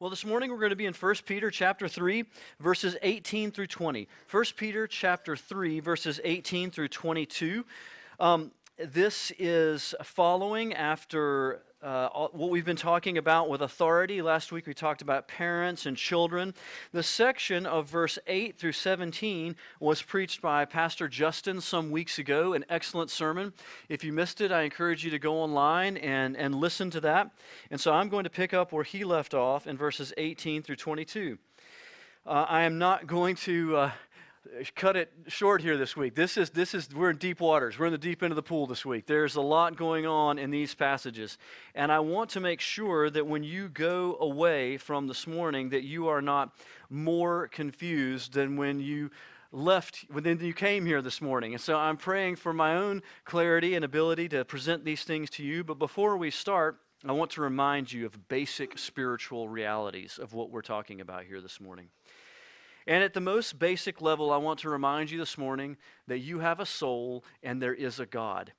Well, this morning we're going to be in 1 Peter chapter 3, verses 18 through 20. 1 Peter chapter 3, verses 18 through 22. Um, this is following after uh, what we've been talking about with authority. Last week we talked about parents and children. The section of verse 8 through 17 was preached by Pastor Justin some weeks ago, an excellent sermon. If you missed it, I encourage you to go online and, and listen to that. And so I'm going to pick up where he left off in verses 18 through 22. Uh, I am not going to. Uh, cut it short here this week. This is this is we're in deep waters. We're in the deep end of the pool this week. There's a lot going on in these passages. And I want to make sure that when you go away from this morning that you are not more confused than when you left when you came here this morning. And so I'm praying for my own clarity and ability to present these things to you, but before we start, I want to remind you of basic spiritual realities of what we're talking about here this morning. And at the most basic level, I want to remind you this morning that you have a soul and there is a God.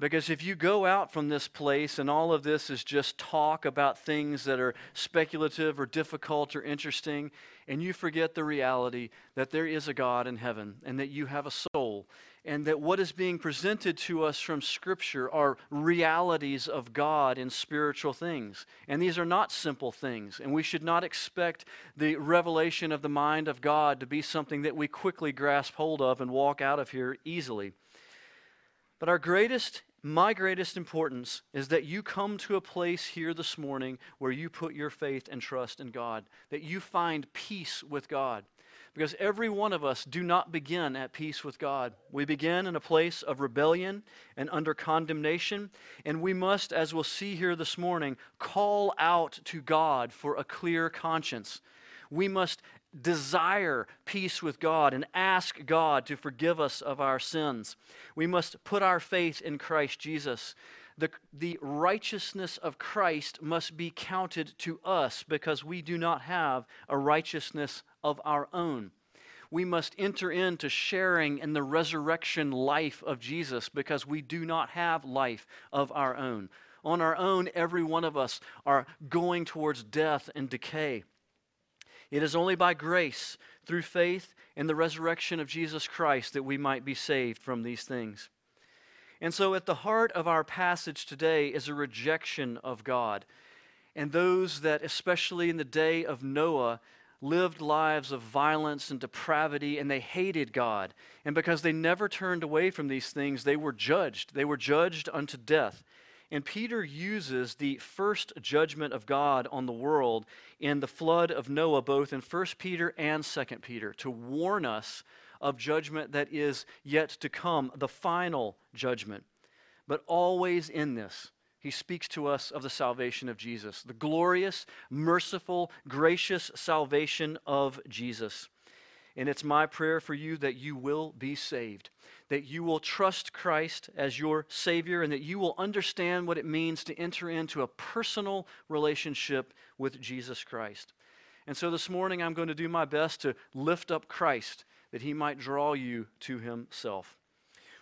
Because if you go out from this place and all of this is just talk about things that are speculative or difficult or interesting, and you forget the reality that there is a God in heaven and that you have a soul and that what is being presented to us from Scripture are realities of God in spiritual things. And these are not simple things, and we should not expect the revelation of the mind of God to be something that we quickly grasp hold of and walk out of here easily. But our greatest my greatest importance is that you come to a place here this morning where you put your faith and trust in God, that you find peace with God. Because every one of us do not begin at peace with God. We begin in a place of rebellion and under condemnation, and we must, as we'll see here this morning, call out to God for a clear conscience. We must desire peace with God and ask God to forgive us of our sins. We must put our faith in Christ Jesus. The, the righteousness of Christ must be counted to us because we do not have a righteousness of our own. We must enter into sharing in the resurrection life of Jesus because we do not have life of our own. On our own, every one of us are going towards death and decay. It is only by grace, through faith in the resurrection of Jesus Christ, that we might be saved from these things. And so, at the heart of our passage today is a rejection of God. And those that, especially in the day of Noah, lived lives of violence and depravity, and they hated God. And because they never turned away from these things, they were judged. They were judged unto death. And Peter uses the first judgment of God on the world in the flood of Noah, both in 1 Peter and 2 Peter, to warn us of judgment that is yet to come, the final judgment. But always in this, he speaks to us of the salvation of Jesus, the glorious, merciful, gracious salvation of Jesus. And it's my prayer for you that you will be saved, that you will trust Christ as your Savior, and that you will understand what it means to enter into a personal relationship with Jesus Christ. And so this morning, I'm going to do my best to lift up Christ that he might draw you to himself.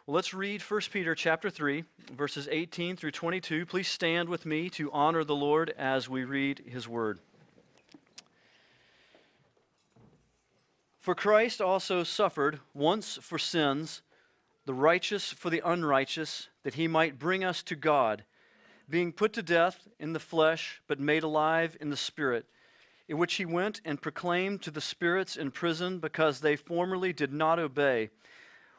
Well, let's read 1 Peter chapter 3, verses 18 through 22. Please stand with me to honor the Lord as we read his word. For Christ also suffered once for sins, the righteous for the unrighteous, that he might bring us to God, being put to death in the flesh, but made alive in the spirit, in which he went and proclaimed to the spirits in prison because they formerly did not obey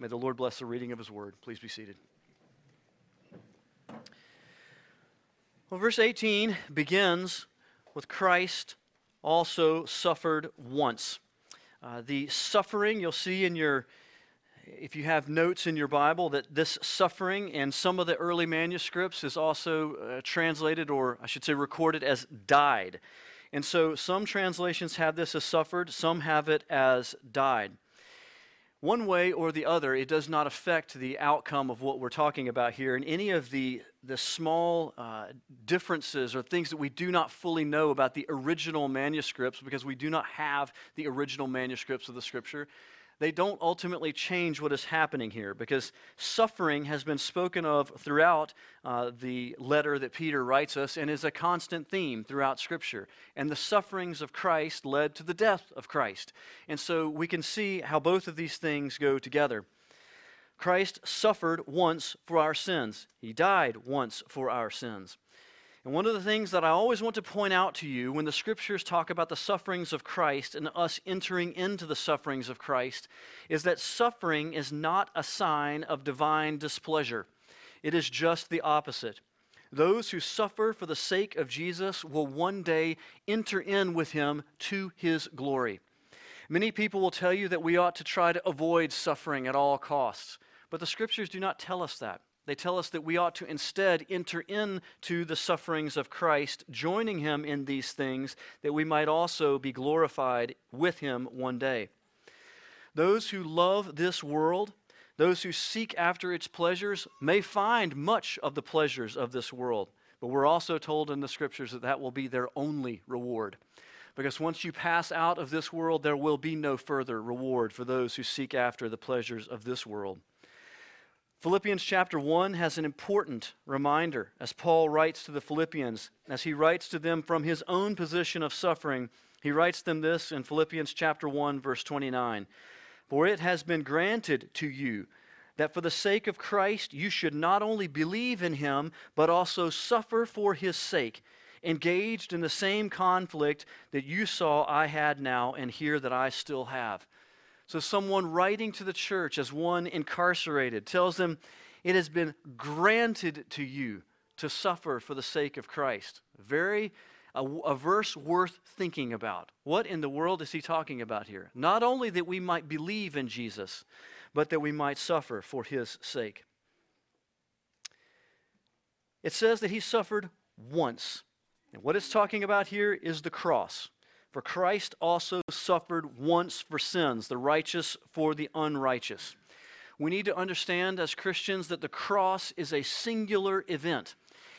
May the Lord bless the reading of his word. Please be seated. Well, verse 18 begins with Christ also suffered once. Uh, the suffering, you'll see in your, if you have notes in your Bible, that this suffering in some of the early manuscripts is also uh, translated, or I should say recorded, as died. And so some translations have this as suffered, some have it as died. One way or the other, it does not affect the outcome of what we're talking about here. And any of the, the small uh, differences or things that we do not fully know about the original manuscripts, because we do not have the original manuscripts of the scripture, they don't ultimately change what is happening here because suffering has been spoken of throughout uh, the letter that Peter writes us and is a constant theme throughout Scripture. And the sufferings of Christ led to the death of Christ. And so we can see how both of these things go together. Christ suffered once for our sins, He died once for our sins. And one of the things that I always want to point out to you when the scriptures talk about the sufferings of Christ and us entering into the sufferings of Christ is that suffering is not a sign of divine displeasure. It is just the opposite. Those who suffer for the sake of Jesus will one day enter in with him to his glory. Many people will tell you that we ought to try to avoid suffering at all costs, but the scriptures do not tell us that. They tell us that we ought to instead enter into the sufferings of Christ, joining him in these things, that we might also be glorified with him one day. Those who love this world, those who seek after its pleasures, may find much of the pleasures of this world. But we're also told in the scriptures that that will be their only reward. Because once you pass out of this world, there will be no further reward for those who seek after the pleasures of this world. Philippians chapter 1 has an important reminder as Paul writes to the Philippians, as he writes to them from his own position of suffering. He writes them this in Philippians chapter 1 verse 29. For it has been granted to you that for the sake of Christ you should not only believe in him but also suffer for his sake, engaged in the same conflict that you saw I had now and hear that I still have. So, someone writing to the church as one incarcerated tells them, It has been granted to you to suffer for the sake of Christ. Very a, a, verse worth thinking about. What in the world is he talking about here? Not only that we might believe in Jesus, but that we might suffer for his sake. It says that he suffered once. And what it's talking about here is the cross. For Christ also suffered once for sins, the righteous for the unrighteous. We need to understand as Christians that the cross is a singular event.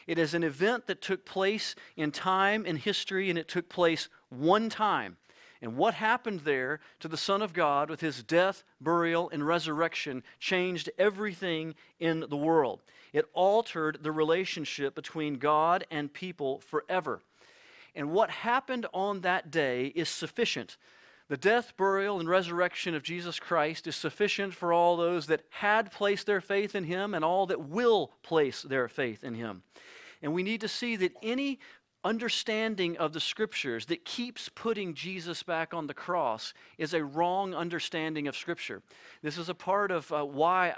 It is an event that took place in time and history, and it took place one time. And what happened there to the Son of God with his death, burial, and resurrection changed everything in the world. It altered the relationship between God and people forever. And what happened on that day is sufficient. The death, burial, and resurrection of Jesus Christ is sufficient for all those that had placed their faith in him and all that will place their faith in him. And we need to see that any understanding of the scriptures that keeps putting Jesus back on the cross is a wrong understanding of scripture. This is a part of uh, why,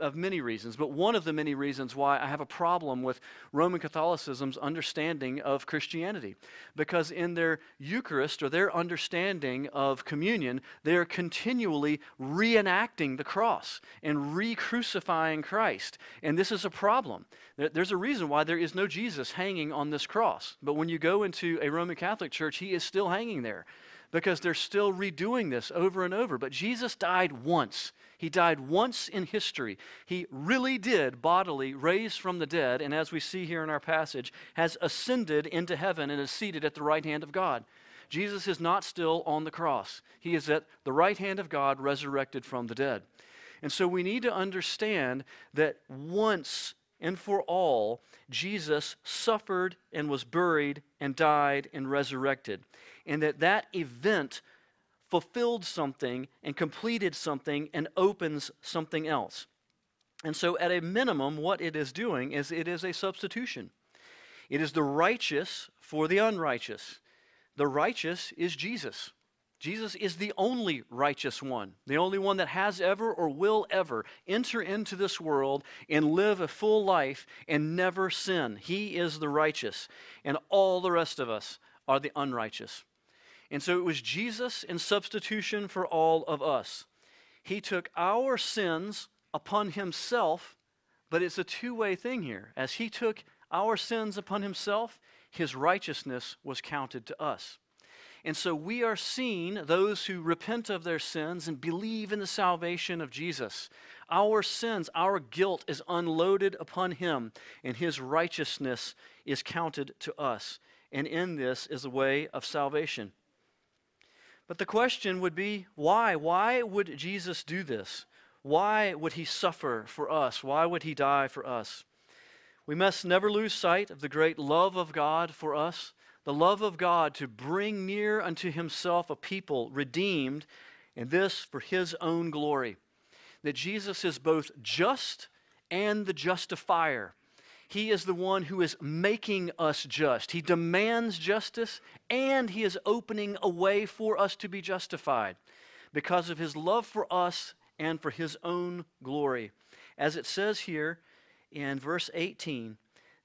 of many reasons, but one of the many reasons why I have a problem with Roman Catholicism's understanding of Christianity. Because in their Eucharist or their understanding of communion, they are continually reenacting the cross and re crucifying Christ. And this is a problem. There's a reason why there is no Jesus hanging on this cross. But when you go into a Roman Catholic church, he is still hanging there because they're still redoing this over and over. But Jesus died once. He died once in history. He really did bodily raise from the dead, and as we see here in our passage, has ascended into heaven and is seated at the right hand of God. Jesus is not still on the cross, he is at the right hand of God, resurrected from the dead. And so we need to understand that once and for all, Jesus suffered and was buried and died and resurrected. And that that event fulfilled something and completed something and opens something else. And so, at a minimum, what it is doing is it is a substitution. It is the righteous for the unrighteous. The righteous is Jesus. Jesus is the only righteous one, the only one that has ever or will ever enter into this world and live a full life and never sin. He is the righteous, and all the rest of us are the unrighteous. And so it was Jesus in substitution for all of us. He took our sins upon himself, but it's a two way thing here. As he took our sins upon himself, his righteousness was counted to us. And so we are seen, those who repent of their sins and believe in the salvation of Jesus. Our sins, our guilt is unloaded upon him, and his righteousness is counted to us. And in this is the way of salvation. But the question would be why? Why would Jesus do this? Why would he suffer for us? Why would he die for us? We must never lose sight of the great love of God for us the love of God to bring near unto himself a people redeemed, and this for his own glory. That Jesus is both just and the justifier. He is the one who is making us just. He demands justice, and he is opening a way for us to be justified because of his love for us and for his own glory. As it says here in verse 18,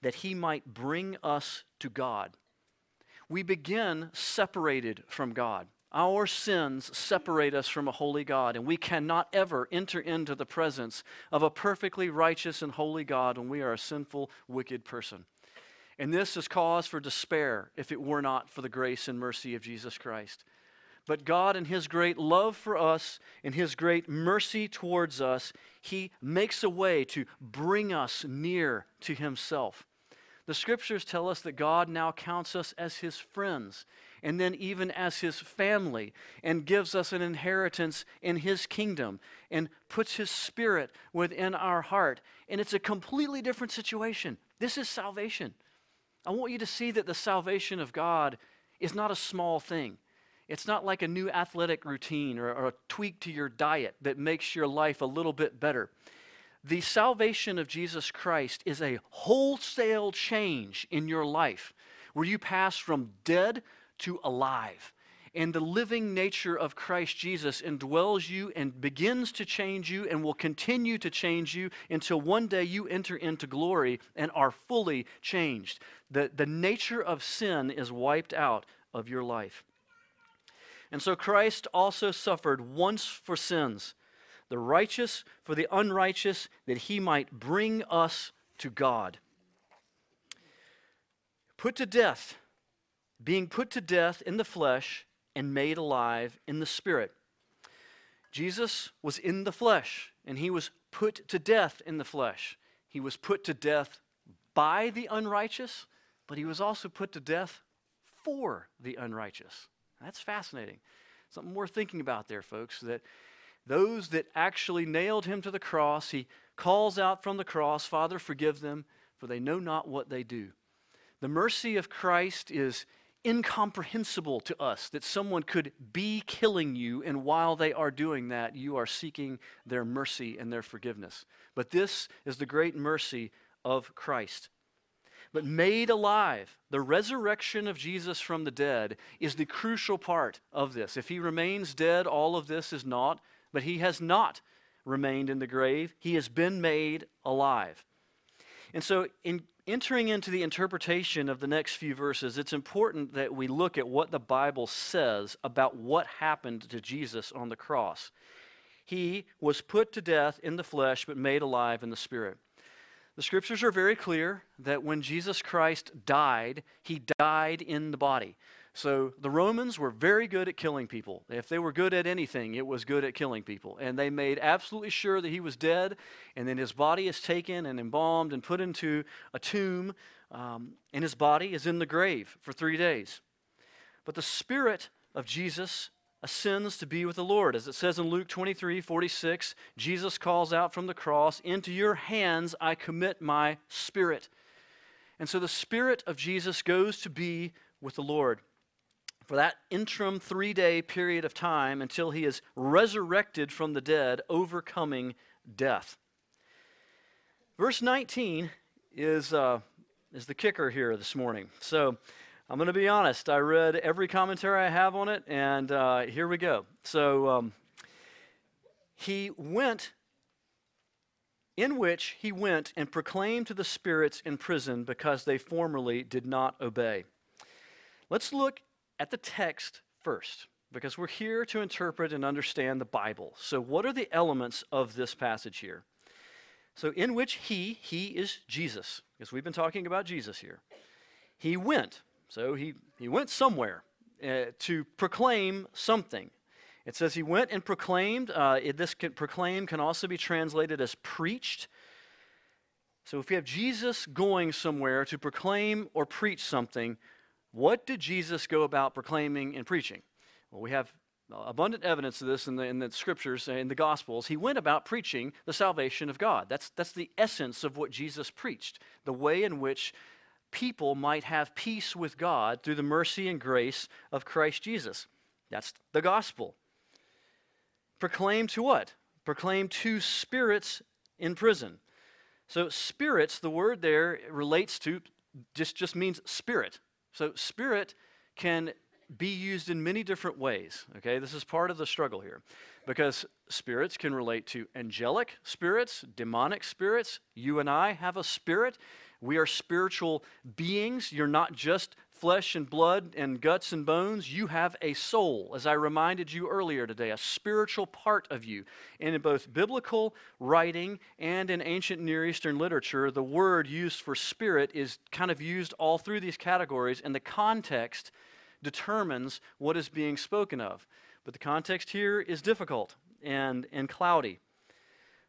that he might bring us to God we begin separated from God. Our sins separate us from a holy God, and we cannot ever enter into the presence of a perfectly righteous and holy God when we are a sinful, wicked person. And this is cause for despair if it were not for the grace and mercy of Jesus Christ. But God, in His great love for us and His great mercy towards us, He makes a way to bring us near to Himself. The scriptures tell us that God now counts us as his friends and then even as his family and gives us an inheritance in his kingdom and puts his spirit within our heart. And it's a completely different situation. This is salvation. I want you to see that the salvation of God is not a small thing. It's not like a new athletic routine or, or a tweak to your diet that makes your life a little bit better. The salvation of Jesus Christ is a wholesale change in your life where you pass from dead to alive. And the living nature of Christ Jesus indwells you and begins to change you and will continue to change you until one day you enter into glory and are fully changed. The, the nature of sin is wiped out of your life. And so Christ also suffered once for sins the righteous for the unrighteous, that he might bring us to God. Put to death, being put to death in the flesh and made alive in the spirit. Jesus was in the flesh, and he was put to death in the flesh. He was put to death by the unrighteous, but he was also put to death for the unrighteous. That's fascinating. Something worth thinking about there, folks, that those that actually nailed him to the cross, he calls out from the cross, Father, forgive them, for they know not what they do. The mercy of Christ is incomprehensible to us that someone could be killing you, and while they are doing that, you are seeking their mercy and their forgiveness. But this is the great mercy of Christ. But made alive, the resurrection of Jesus from the dead is the crucial part of this. If he remains dead, all of this is not but he has not remained in the grave. He has been made alive. And so, in entering into the interpretation of the next few verses, it's important that we look at what the Bible says about what happened to Jesus on the cross. He was put to death in the flesh, but made alive in the spirit. The scriptures are very clear that when Jesus Christ died, he died in the body. So the Romans were very good at killing people. If they were good at anything, it was good at killing people. And they made absolutely sure that he was dead, and then his body is taken and embalmed and put into a tomb, um, and his body is in the grave for three days. But the spirit of Jesus ascends to be with the Lord. As it says in Luke 23 46, Jesus calls out from the cross, Into your hands I commit my spirit. And so the spirit of Jesus goes to be with the Lord for that interim three day period of time until he is resurrected from the dead, overcoming death. Verse 19 is, uh, is the kicker here this morning. So I'm going to be honest. I read every commentary I have on it, and uh, here we go. So um, he went, in which he went and proclaimed to the spirits in prison because they formerly did not obey. Let's look at the text first because we're here to interpret and understand the Bible. So, what are the elements of this passage here? So, in which he, he is Jesus, because we've been talking about Jesus here. he went. So he, he went somewhere uh, to proclaim something. It says he went and proclaimed. Uh, it, this can, proclaim can also be translated as preached. So if you have Jesus going somewhere to proclaim or preach something, what did Jesus go about proclaiming and preaching? Well, we have abundant evidence of this in the, in the scriptures, uh, in the gospels. He went about preaching the salvation of God. That's, that's the essence of what Jesus preached, the way in which people might have peace with God through the mercy and grace of Christ Jesus. That's the gospel. Proclaim to what? Proclaim to spirits in prison. So, spirits, the word there relates to, just, just means spirit. So, spirit can be used in many different ways. Okay, this is part of the struggle here because spirits can relate to angelic spirits, demonic spirits. You and I have a spirit. We are spiritual beings. You're not just flesh and blood and guts and bones. You have a soul, as I reminded you earlier today, a spiritual part of you. And in both biblical writing and in ancient Near Eastern literature, the word used for spirit is kind of used all through these categories, and the context determines what is being spoken of. But the context here is difficult and, and cloudy.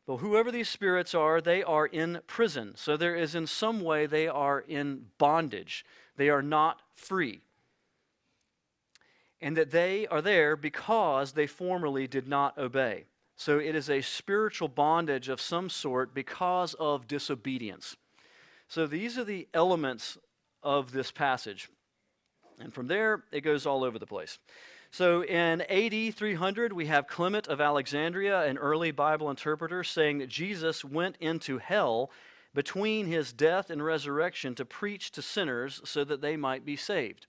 But whoever these spirits are, they are in prison. So there is, in some way, they are in bondage. They are not free. And that they are there because they formerly did not obey. So it is a spiritual bondage of some sort because of disobedience. So these are the elements of this passage. And from there, it goes all over the place. So in AD 300, we have Clement of Alexandria, an early Bible interpreter, saying that Jesus went into hell between his death and resurrection to preach to sinners so that they might be saved.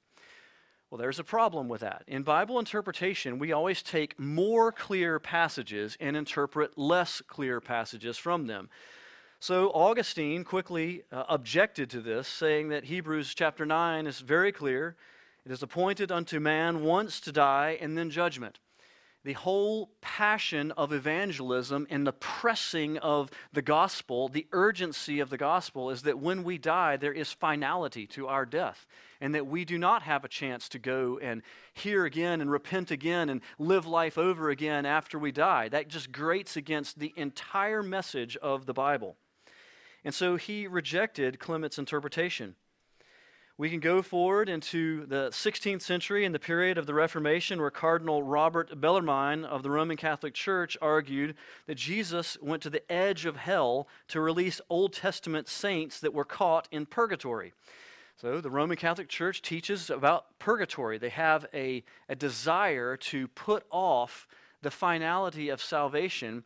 Well, there's a problem with that. In Bible interpretation, we always take more clear passages and interpret less clear passages from them. So Augustine quickly uh, objected to this, saying that Hebrews chapter 9 is very clear it is appointed unto man once to die and then judgment. The whole passion of evangelism and the pressing of the gospel, the urgency of the gospel, is that when we die, there is finality to our death, and that we do not have a chance to go and hear again and repent again and live life over again after we die. That just grates against the entire message of the Bible. And so he rejected Clement's interpretation. We can go forward into the 16th century in the period of the Reformation, where Cardinal Robert Bellarmine of the Roman Catholic Church argued that Jesus went to the edge of hell to release Old Testament saints that were caught in purgatory. So the Roman Catholic Church teaches about purgatory. They have a, a desire to put off the finality of salvation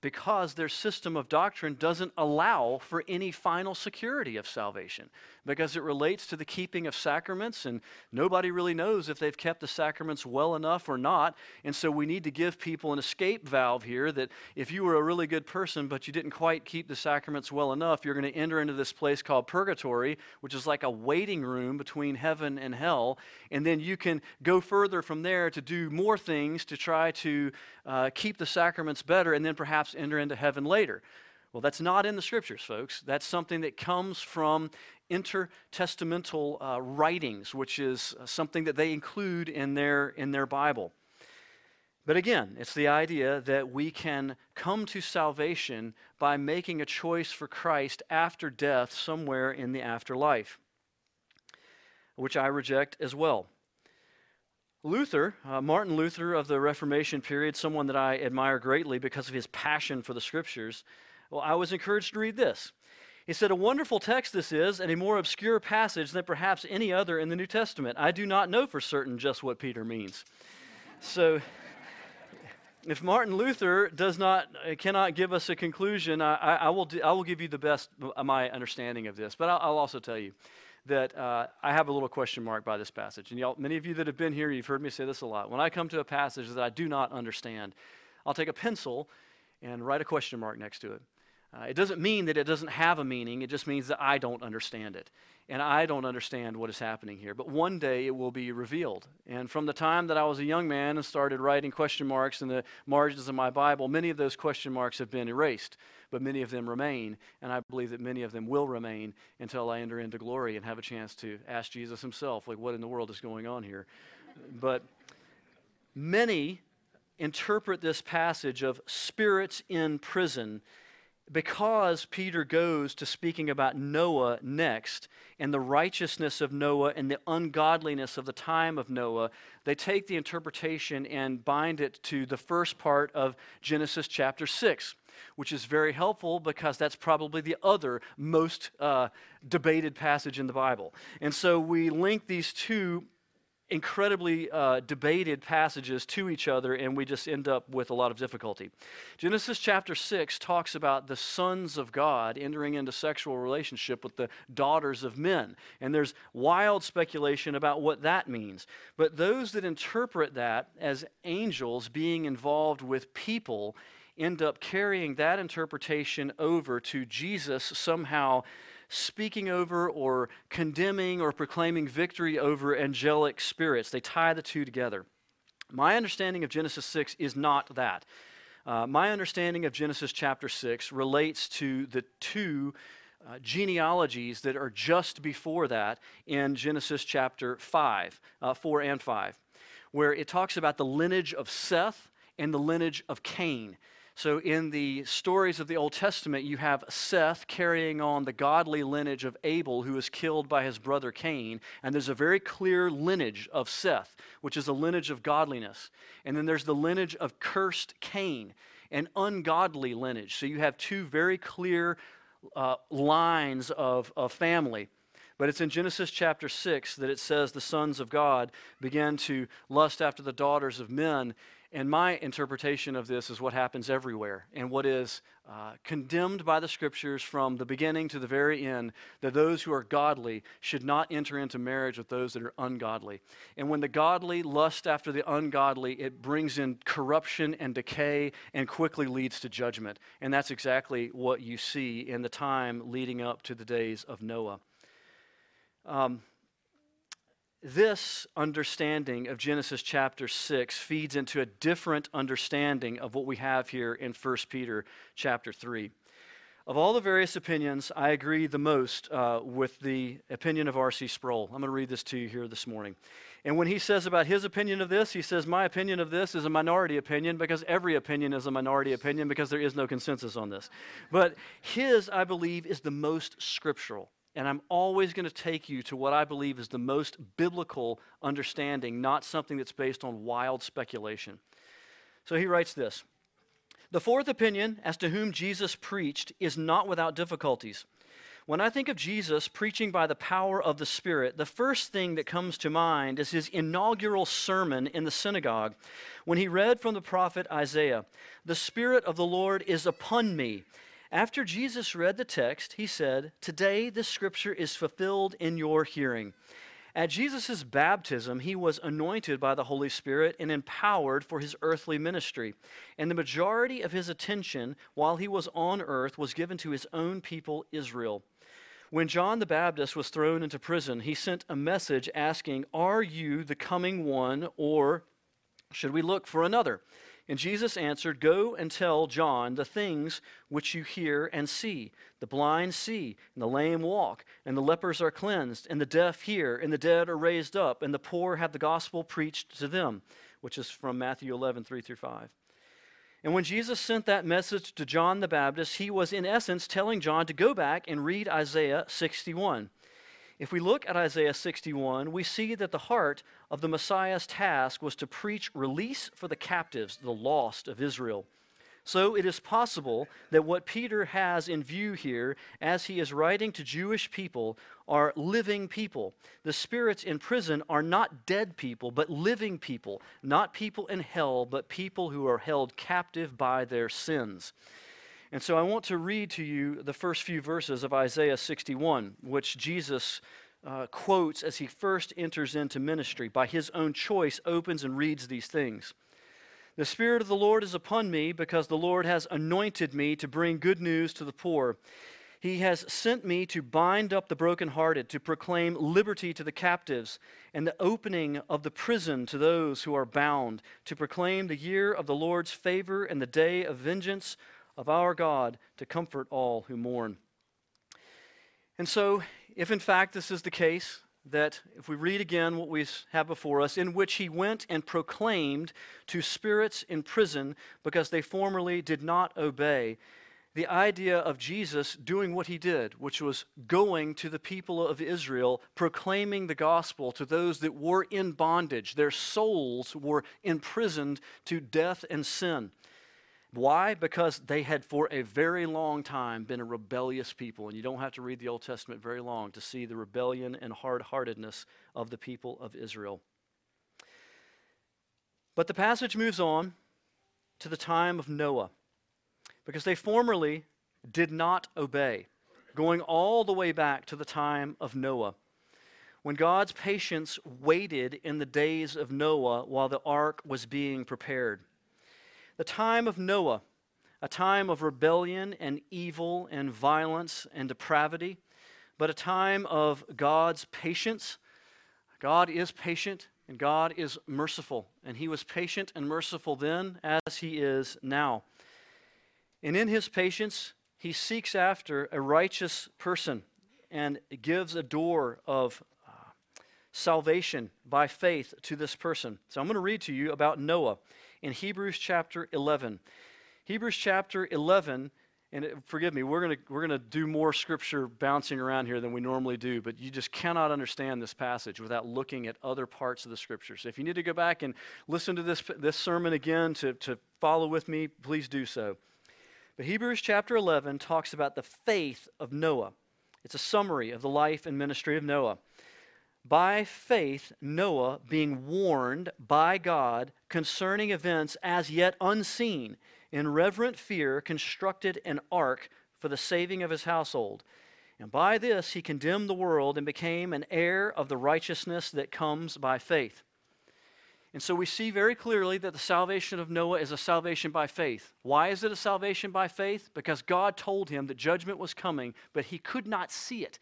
because their system of doctrine doesn't allow for any final security of salvation because it relates to the keeping of sacraments and nobody really knows if they've kept the sacraments well enough or not and so we need to give people an escape valve here that if you were a really good person but you didn't quite keep the sacraments well enough you're going to enter into this place called purgatory which is like a waiting room between heaven and hell and then you can go further from there to do more things to try to uh, keep the sacraments better and then perhaps perhaps enter into heaven later. Well, that's not in the scriptures, folks. That's something that comes from intertestamental uh, writings, which is uh, something that they include in their, in their Bible. But again, it's the idea that we can come to salvation by making a choice for Christ after death somewhere in the afterlife, which I reject as well. Luther, uh, Martin Luther of the Reformation period, someone that I admire greatly because of his passion for the scriptures, well, I was encouraged to read this. He said, A wonderful text this is, and a more obscure passage than perhaps any other in the New Testament. I do not know for certain just what Peter means. so, if Martin Luther does not, uh, cannot give us a conclusion, I, I, will, do, I will give you the best of my understanding of this. But I'll, I'll also tell you that uh, I have a little question mark by this passage. And y'all, many of you that have been here, you've heard me say this a lot. When I come to a passage that I do not understand, I'll take a pencil and write a question mark next to it. Uh, it doesn't mean that it doesn't have a meaning, it just means that I don't understand it. And I don't understand what is happening here. But one day it will be revealed. And from the time that I was a young man and started writing question marks in the margins of my Bible, many of those question marks have been erased, but many of them remain. And I believe that many of them will remain until I enter into glory and have a chance to ask Jesus himself, like, what in the world is going on here? But many interpret this passage of spirits in prison because Peter goes to speaking about Noah next and the righteousness of Noah and the ungodliness of the time of Noah, they take the interpretation and bind it to the first part of Genesis chapter 6, which is very helpful because that's probably the other most uh, debated passage in the Bible. And so we link these two incredibly uh, debated passages to each other, and we just end up with a lot of difficulty. Genesis chapter 6 talks about the sons of God entering into sexual relationship with the daughters of men, and there's wild speculation about what that means. But those that interpret that as angels being involved with people end up carrying that interpretation over to Jesus somehow speaking over or condemning or proclaiming victory over angelic spirits. They tie the two together. My understanding of Genesis 6 is not that. Uh, my understanding of Genesis chapter 6 relates to the two uh, genealogies that are just before that in Genesis chapter 5, uh, 4 and 5, where it talks about the lineage of Seth and the lineage of Cain. So, in the stories of the Old Testament, you have Seth carrying on the godly lineage of Abel, who was killed by his brother Cain. And there's a very clear lineage of Seth, which is a lineage of godliness. And then there's the lineage of cursed Cain, an ungodly lineage. So, you have two very clear uh, lines of, of family. But it's in Genesis chapter 6 that it says the sons of God began to lust after the daughters of men. And my interpretation of this is what happens everywhere and what is uh, condemned by the scriptures from the beginning to the very end that those who are godly should not enter into marriage with those that are ungodly. And when the godly lust after the ungodly, it brings in corruption and decay and quickly leads to judgment. And that's exactly what you see in the time leading up to the days of Noah. Um, this understanding of Genesis chapter 6 feeds into a different understanding of what we have here in 1 Peter chapter 3. Of all the various opinions, I agree the most uh, with the opinion of R.C. Sproul. I'm going to read this to you here this morning. And when he says about his opinion of this, he says, My opinion of this is a minority opinion because every opinion is a minority opinion because there is no consensus on this. But his, I believe, is the most scriptural. And I'm always going to take you to what I believe is the most biblical understanding, not something that's based on wild speculation. So he writes this The fourth opinion as to whom Jesus preached is not without difficulties. When I think of Jesus preaching by the power of the Spirit, the first thing that comes to mind is his inaugural sermon in the synagogue when he read from the prophet Isaiah The Spirit of the Lord is upon me after Jesus read the text, he said, Today this scripture is fulfilled in your hearing. At Jesus' baptism, he was anointed by the Holy Spirit and empowered for his earthly ministry. And the majority of his attention while he was on earth was given to his own people, Israel. When John the Baptist was thrown into prison, he sent a message asking, Are you the coming one, or should we look for another? And Jesus answered, Go and tell John the things which you hear and see. The blind see, and the lame walk, and the lepers are cleansed, and the deaf hear, and the dead are raised up, and the poor have the gospel preached to them, which is from Matthew 11, 3 through 5. And when Jesus sent that message to John the Baptist, he was in essence telling John to go back and read Isaiah 61. If we look at Isaiah 61, we see that the heart of the Messiah's task was to preach release for the captives, the lost of Israel. So it is possible that what Peter has in view here, as he is writing to Jewish people, are living people. The spirits in prison are not dead people, but living people, not people in hell, but people who are held captive by their sins. And so I want to read to you the first few verses of Isaiah 61, which Jesus uh, quotes as he first enters into ministry. By his own choice, opens and reads these things. The Spirit of the Lord is upon me because the Lord has anointed me to bring good news to the poor. He has sent me to bind up the brokenhearted, to proclaim liberty to the captives, and the opening of the prison to those who are bound, to proclaim the year of the Lord's favor and the day of vengeance of our God, to comfort all who mourn. And so, if in fact this is the case, that if we read again what we have before us, in which he went and proclaimed to spirits in prison because they formerly did not obey, the idea of Jesus doing what he did, which was going to the people of Israel, proclaiming the gospel to those that were in bondage. Their souls were imprisoned to death and sin. Why? Because they had for a very long time been a rebellious people. And you don't have to read the Old Testament very long to see the rebellion and hard heartedness of the people of Israel. But the passage moves on to the time of Noah because they formerly did not obey, going all the way back to the time of Noah. When God's patience waited in the days of Noah while the ark was being prepared. The time of Noah, a time of rebellion and evil and violence and depravity, but a time of God's patience. God is patient and God is merciful, and He was patient and merciful then as He is now. And in his patience, he seeks after a righteous person and gives a door of uh, salvation by faith to this person. So I'm going to read to you about Noah in Hebrews chapter 11. Hebrews chapter 11 and it, forgive me, we're going we're gonna do more scripture bouncing around here than we normally do, but you just cannot understand this passage without looking at other parts of the scripture. So if you need to go back and listen to this, this sermon again to, to follow with me, please do so. But Hebrews chapter 11 talks about the faith of Noah. It's a summary of the life and ministry of Noah. By faith, Noah, being warned by God concerning events as yet unseen, in reverent fear constructed an ark for the saving of his household. And by this he condemned the world and became an heir of the righteousness that comes by faith. And so we see very clearly that the salvation of Noah is a salvation by faith. Why is it a salvation by faith? Because God told him that judgment was coming, but he could not see it.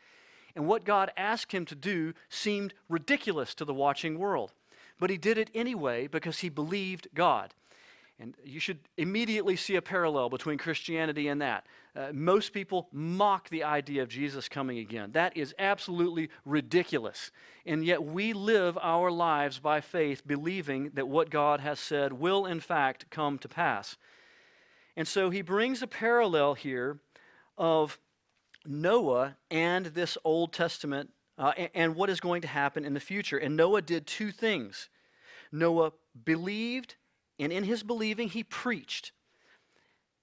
And what God asked him to do seemed ridiculous to the watching world. But he did it anyway because he believed God. And you should immediately see a parallel between Christianity and that. Uh, most people mock the idea of Jesus coming again. That is absolutely ridiculous. And yet we live our lives by faith, believing that what God has said will, in fact, come to pass. And so he brings a parallel here of Noah and this Old Testament uh, and, what is going to happen in the future. And Noah did two things. Noah believed and in his believing he preached.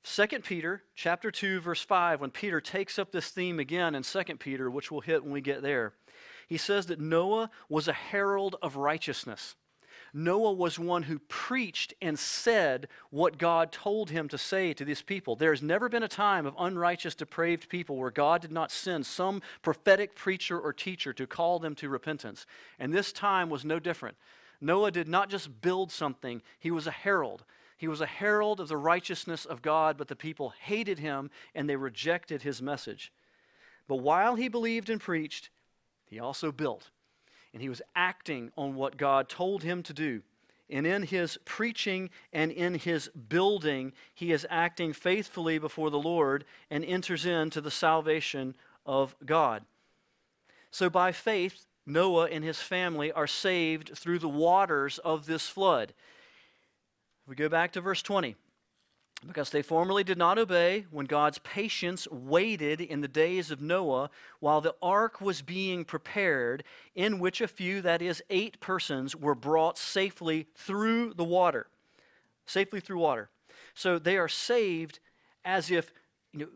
2 peter chapter 2 verse 5 when peter takes up this theme again in 2 peter which we'll hit when we get there he says that noah was a herald of righteousness noah was one who preached and said what god told him to say to these people there's never been a time of unrighteous depraved people where god did not send some prophetic preacher or teacher to call them to repentance and this time was no different Noah did not just build something, he was a herald. He was a herald of the righteousness of God, but the people hated him and they rejected his message. But while he believed and preached, he also built. And he was acting on what God told him to do. And in his preaching and in his building, he is acting faithfully before the Lord and enters into the salvation of God. So by faith, Noah and his family are saved through the waters of this flood. We go back to verse 20. Because they formerly did not obey when God's patience waited in the days of Noah while the ark was being prepared, in which a few, that is, eight persons, were brought safely through the water. Safely through water. So they are saved as if you know,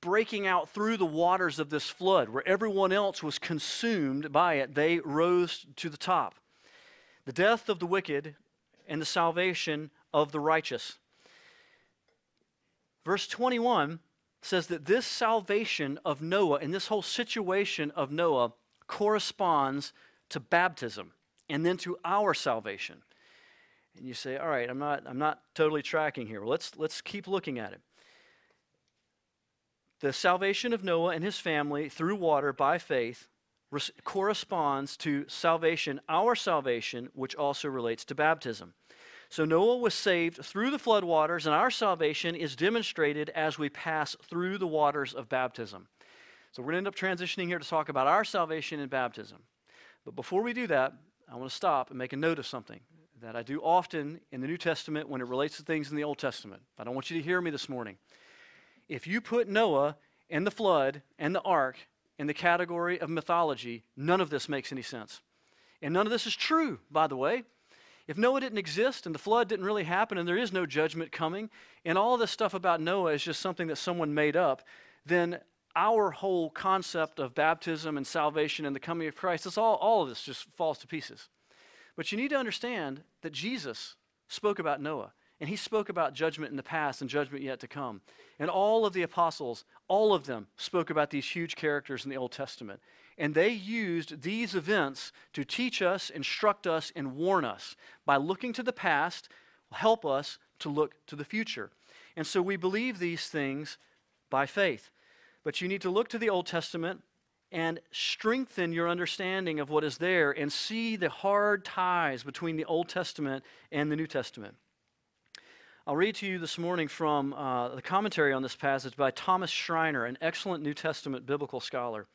breaking out through the waters of this flood, where everyone else was consumed by it, they rose to the top. The death of the wicked and the salvation of the righteous. Verse 21 says that this salvation of Noah and this whole situation of Noah corresponds to baptism and then to our salvation. And you say, all right, I'm not, I'm not totally tracking here. Well, let's, let's keep looking at it. The salvation of Noah and his family through water by faith res- corresponds to salvation, our salvation, which also relates to baptism. So Noah was saved through the flood waters, and our salvation is demonstrated as we pass through the waters of baptism. So we're going to end up transitioning here to talk about our salvation and baptism. But before we do that, I want to stop and make a note of something that I do often in the New Testament when it relates to things in the Old Testament. I don't want you to hear me this morning. If you put Noah and the flood and the ark in the category of mythology, none of this makes any sense. And none of this is true, by the way. If Noah didn't exist and the flood didn't really happen and there is no judgment coming, and all this stuff about Noah is just something that someone made up, then our whole concept of baptism and salvation and the coming of Christ, it's all, all of this just falls to pieces. But you need to understand that Jesus spoke about Noah, and he spoke about judgment in the past and judgment yet to come. And all of the apostles, all of them spoke about these huge characters in the Old Testament. And they used these events to teach us, instruct us, and warn us. By looking to the past, help us to look to the future. And so we believe these things by faith. But you need to look to the Old Testament and strengthen your understanding of what is there and see the hard ties between the Old Testament and the New Testament. I'll read to you this morning from uh, the commentary on this passage by Thomas Schreiner, an excellent New Testament biblical scholar.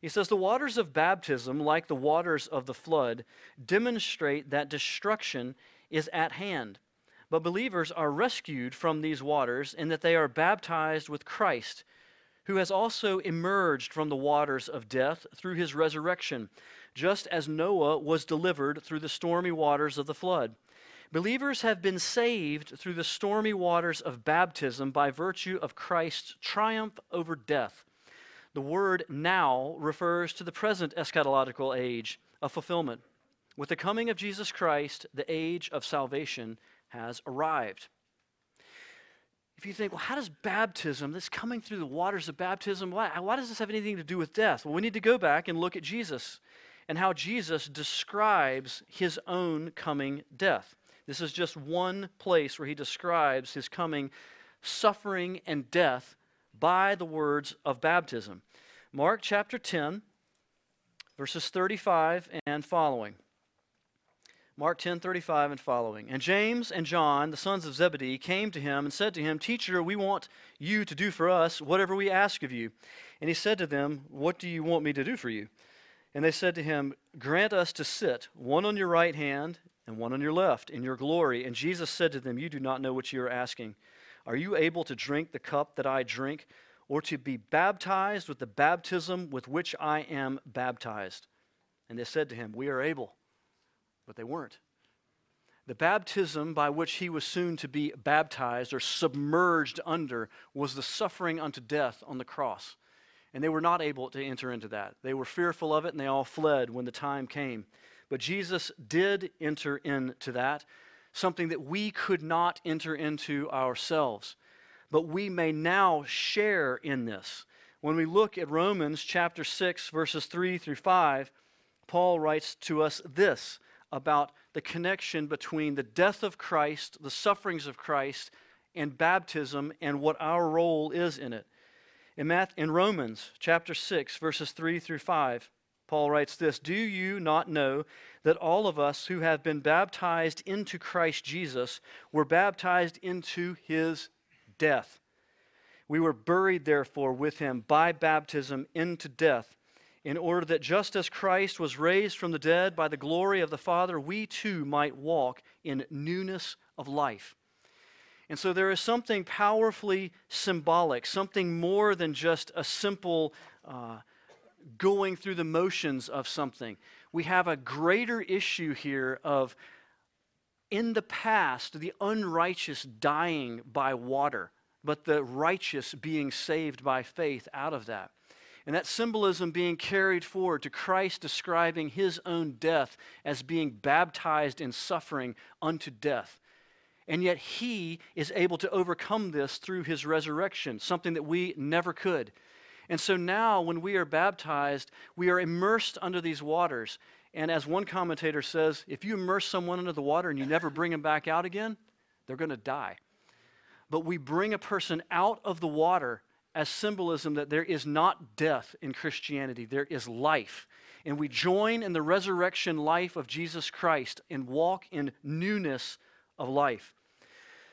He says the waters of baptism, like the waters of the flood, demonstrate that destruction is at hand. But believers are rescued from these waters in that they are baptized with Christ who has also emerged from the waters of death through his resurrection, just as Noah was delivered through the stormy waters of the flood. Believers have been saved through the stormy waters of baptism by virtue of Christ's triumph over death. The word now refers to the present eschatological age of fulfillment. With the coming of Jesus Christ, the age of salvation has arrived if you think, well, how does baptism, this coming through the waters of baptism, why, why does this have anything to do with death? Well, we need to go back and look at Jesus and how Jesus describes his own coming death. This is just one place where he describes his coming suffering and death by the words of baptism. Mark chapter 10, verses 35 and following. Mark 10:35 and following. And James and John, the sons of Zebedee, came to him and said to him, "Teacher, we want you to do for us whatever we ask of you." And he said to them, "What do you want me to do for you?" And they said to him, "Grant us to sit, one on your right hand and one on your left, in your glory." And Jesus said to them, "You do not know what you are asking. Are you able to drink the cup that I drink, or to be baptized with the baptism with which I am baptized?" And they said to him, "We are able." but they weren't. The baptism by which he was soon to be baptized or submerged under was the suffering unto death on the cross. And they were not able to enter into that. They were fearful of it and they all fled when the time came. But Jesus did enter into that, something that we could not enter into ourselves. But we may now share in this. When we look at Romans chapter 6, verses 3 through 5, Paul writes to us this about the connection between the death of Christ, the sufferings of Christ, and baptism and what our role is in it. In, Math, in Romans chapter 6, verses 3 through 5, Paul writes this Do you not know that all of us who have been baptized into Christ Jesus were baptized into his death? We were buried, therefore, with him by baptism into death in order that just as Christ was raised from the dead by the glory of the Father, we too might walk in newness of life. And so there is something powerfully symbolic, something more than just a simple uh, going through the motions of something. We have a greater issue here of, in the past, the unrighteous dying by water, but the righteous being saved by faith out of that. And that symbolism being carried forward to Christ describing his own death as being baptized in suffering unto death. And yet he is able to overcome this through his resurrection, something that we never could. And so now, when we are baptized, we are immersed under these waters. And as one commentator says, if you immerse someone under the water and you never bring them back out again, they're going to die. But we bring a person out of the water as symbolism that there is not death in Christianity, there is life. And we join in the resurrection life of Jesus Christ and walk in newness of life.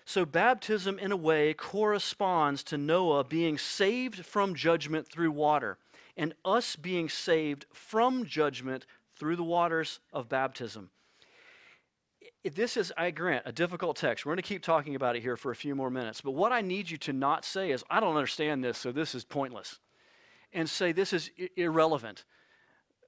So, baptism, in a way, corresponds to Noah being saved from judgment through water, and us being saved from judgment through the waters of baptism. This is, I grant, a difficult text. We're going to keep talking about it here for a few more minutes. But what I need you to not say is, I don't understand this, so this is pointless. And say, this is irrelevant.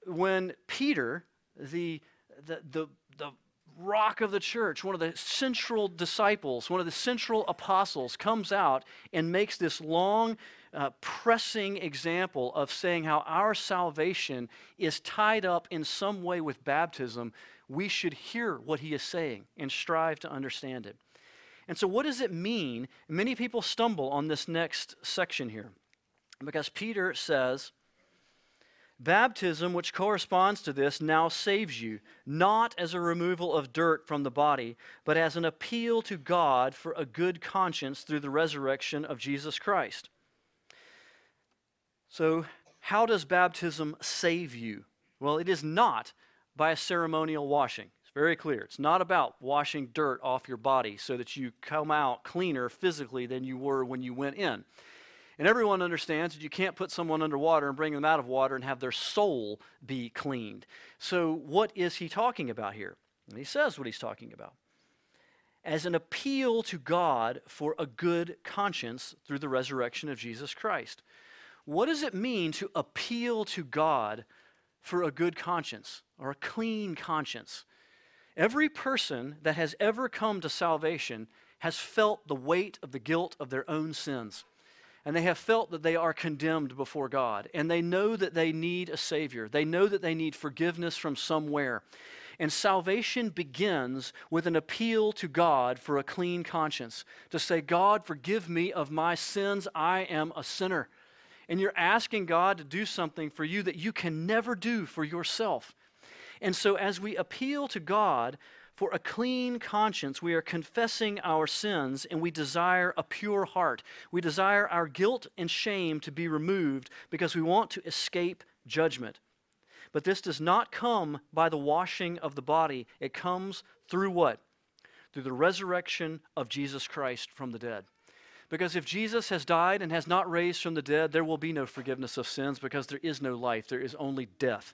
When Peter, the, the, the, the rock of the church, one of the central disciples, one of the central apostles, comes out and makes this long uh, pressing example of saying how our salvation is tied up in some way with baptism, we should hear what he is saying and strive to understand it. And so, what does it mean? Many people stumble on this next section here because Peter says, Baptism, which corresponds to this, now saves you, not as a removal of dirt from the body, but as an appeal to God for a good conscience through the resurrection of Jesus Christ. So, how does baptism save you? Well, it is not by a ceremonial washing. It's very clear. It's not about washing dirt off your body so that you come out cleaner physically than you were when you went in. And everyone understands that you can't put someone underwater and bring them out of water and have their soul be cleaned. So, what is he talking about here? And he says what he's talking about as an appeal to God for a good conscience through the resurrection of Jesus Christ. What does it mean to appeal to God for a good conscience or a clean conscience? Every person that has ever come to salvation has felt the weight of the guilt of their own sins. And they have felt that they are condemned before God. And they know that they need a Savior. They know that they need forgiveness from somewhere. And salvation begins with an appeal to God for a clean conscience to say, God, forgive me of my sins. I am a sinner and you're asking God to do something for you that you can never do for yourself. And so, as we appeal to God for a clean conscience, we are confessing our sins and we desire a pure heart. We desire our guilt and shame to be removed because we want to escape judgment. But this does not come by the washing of the body, it comes through what? Through the resurrection of Jesus Christ from the dead. Because if Jesus has died and has not raised from the dead, there will be no forgiveness of sins because there is no life, there is only death.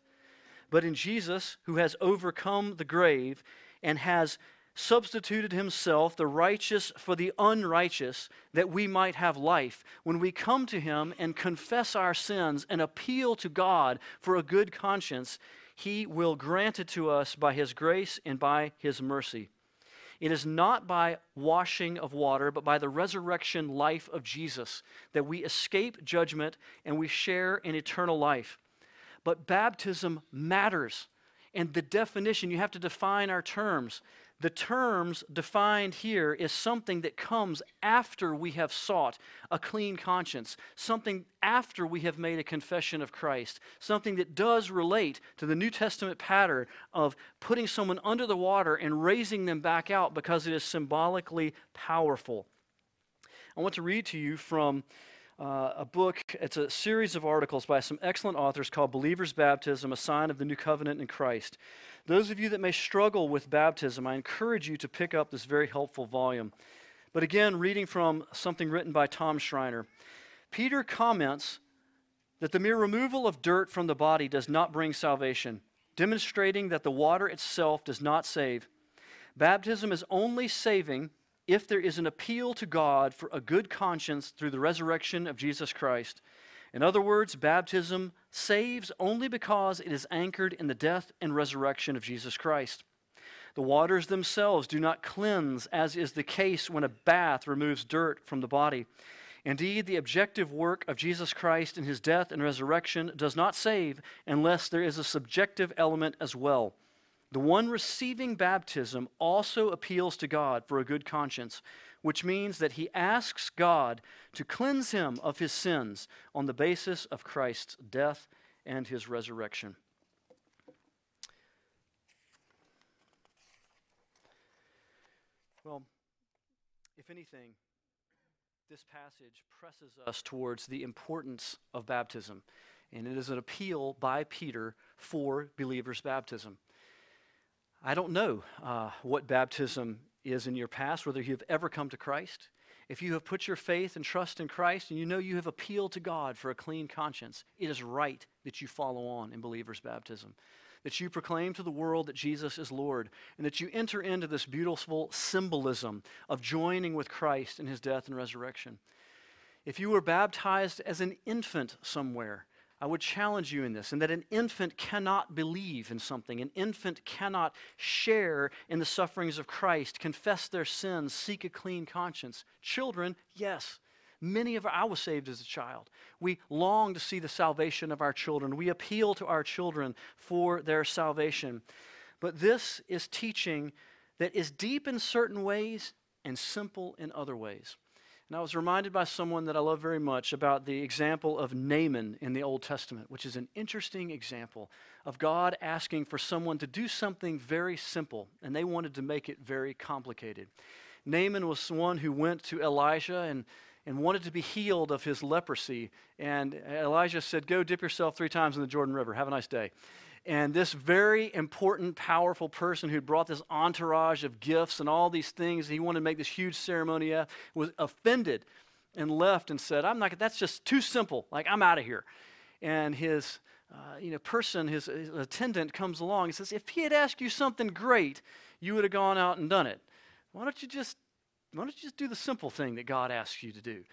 But in Jesus, who has overcome the grave and has substituted himself, the righteous for the unrighteous, that we might have life. When we come to him and confess our sins and appeal to God for a good conscience, he will grant it to us by his grace and by his mercy. It is not by washing of water, but by the resurrection life of Jesus that we escape judgment and we share in eternal life. But baptism matters. And the definition, you have to define our terms. The terms defined here is something that comes after we have sought a clean conscience, something after we have made a confession of Christ, something that does relate to the New Testament pattern of putting someone under the water and raising them back out because it is symbolically powerful. I want to read to you from uh, a book. It's a series of articles by some excellent authors called Believer's Baptism, a Sign of the New Covenant in Christ. Those of you that may struggle with baptism, I encourage you to pick up this very helpful volume. But again, reading from something written by Tom Schreiner, Peter comments that the mere removal of dirt from the body does not bring salvation, demonstrating that the water itself does not save. Baptism is only saving if there is an appeal to God for a good conscience through the resurrection of Jesus Christ. In other words, baptism saves only because it is anchored in the death and resurrection of Jesus Christ. The waters themselves do not cleanse, as is the case when a bath removes dirt from the body. Indeed, the objective work of Jesus Christ in his death and resurrection does not save unless there is a subjective element as well. The one receiving baptism also appeals to God for a good conscience, which means that he asks God to cleanse him of his sins on the basis of Christ's death and his resurrection. Well, if anything, this passage presses us towards the importance of baptism, and it is an appeal by Peter for believers' baptism. I don't know uh, what baptism is in your past, whether you've ever come to Christ. If you have put your faith and trust in Christ and you know you have appealed to God for a clean conscience, it is right that you follow on in believers' baptism that you proclaim to the world that Jesus is Lord, and that you enter into this beautiful symbolism of joining with Christ in his death and resurrection. If you were baptized as an infant somewhere, I would challenge you in this, and that an infant cannot believe in something. An infant cannot share in the sufferings of Christ, confess their sins, seek a clean conscience. Children, yes, Many of our, I was saved as a child. We long to see the salvation of our children. We appeal to our children for their salvation. But this is teaching that is deep in certain ways and simple in other ways. And I was reminded by someone that I love very much about the example of Naaman in the Old Testament, which is an interesting example of God asking for someone to do something very simple, and they wanted to make it very complicated. Naaman was one who went to Elijah and and wanted to be healed of his leprosy. And Elijah said, Go dip yourself three times in the Jordan River. Have a nice day. And this very important, powerful person who brought this entourage of gifts and all these things, he wanted to make this huge ceremony, uh, was offended and left and said, I'm not, that's just too simple. Like, I'm out of here. And his uh, you know, person, his, his attendant comes along and says, If he had asked you something great, you would have gone out and done it. Why don't you just why don't you just do the simple thing that God asks you to do?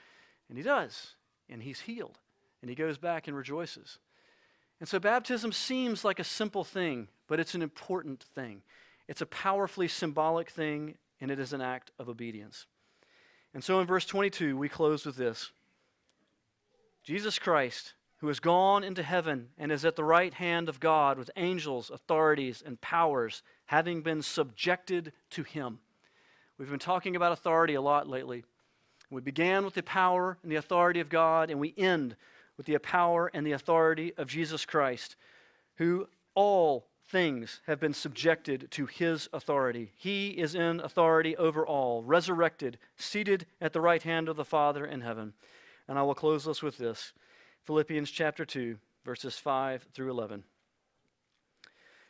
And he does, and he's healed, and he goes back and rejoices. And so baptism seems like a simple thing, but it's an important thing. It's a powerfully symbolic thing, and it is an act of obedience. And so in verse 22, we close with this Jesus Christ, who has gone into heaven and is at the right hand of God with angels, authorities, and powers, having been subjected to him We've been talking about authority a lot lately. We began with the power and the authority of God, and we end with the power and the authority of Jesus Christ, who all things have been subjected to his authority. He is in authority over all, resurrected, seated at the right hand of the Father in heaven. And I will close us with this Philippians chapter 2, verses 5 through 11.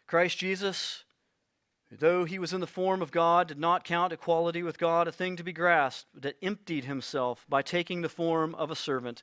Christ Jesus though he was in the form of God, did not count equality with God a thing to be grasped, but emptied himself by taking the form of a servant.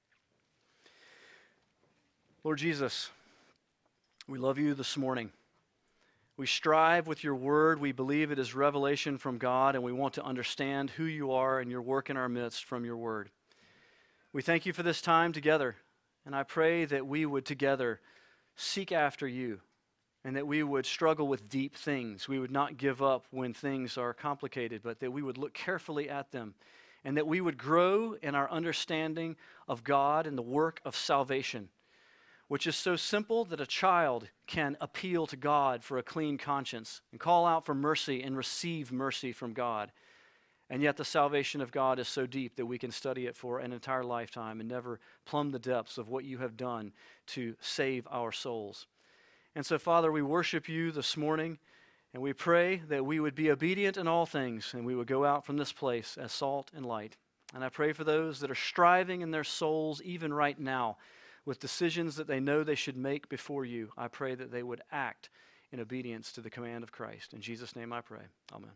Lord Jesus, we love you this morning. We strive with your word. We believe it is revelation from God, and we want to understand who you are and your work in our midst from your word. We thank you for this time together, and I pray that we would together seek after you and that we would struggle with deep things. We would not give up when things are complicated, but that we would look carefully at them and that we would grow in our understanding of God and the work of salvation, which is so simple that a child can appeal to God for a clean conscience and call out for mercy and receive mercy from God. And yet, the salvation of God is so deep that we can study it for an entire lifetime and never plumb the depths of what you have done to save our souls. And so, Father, we worship you this morning, and we pray that we would be obedient in all things, and we would go out from this place as salt and light. And I pray for those that are striving in their souls, even right now, with decisions that they know they should make before you. I pray that they would act in obedience to the command of Christ. In Jesus' name I pray. Amen.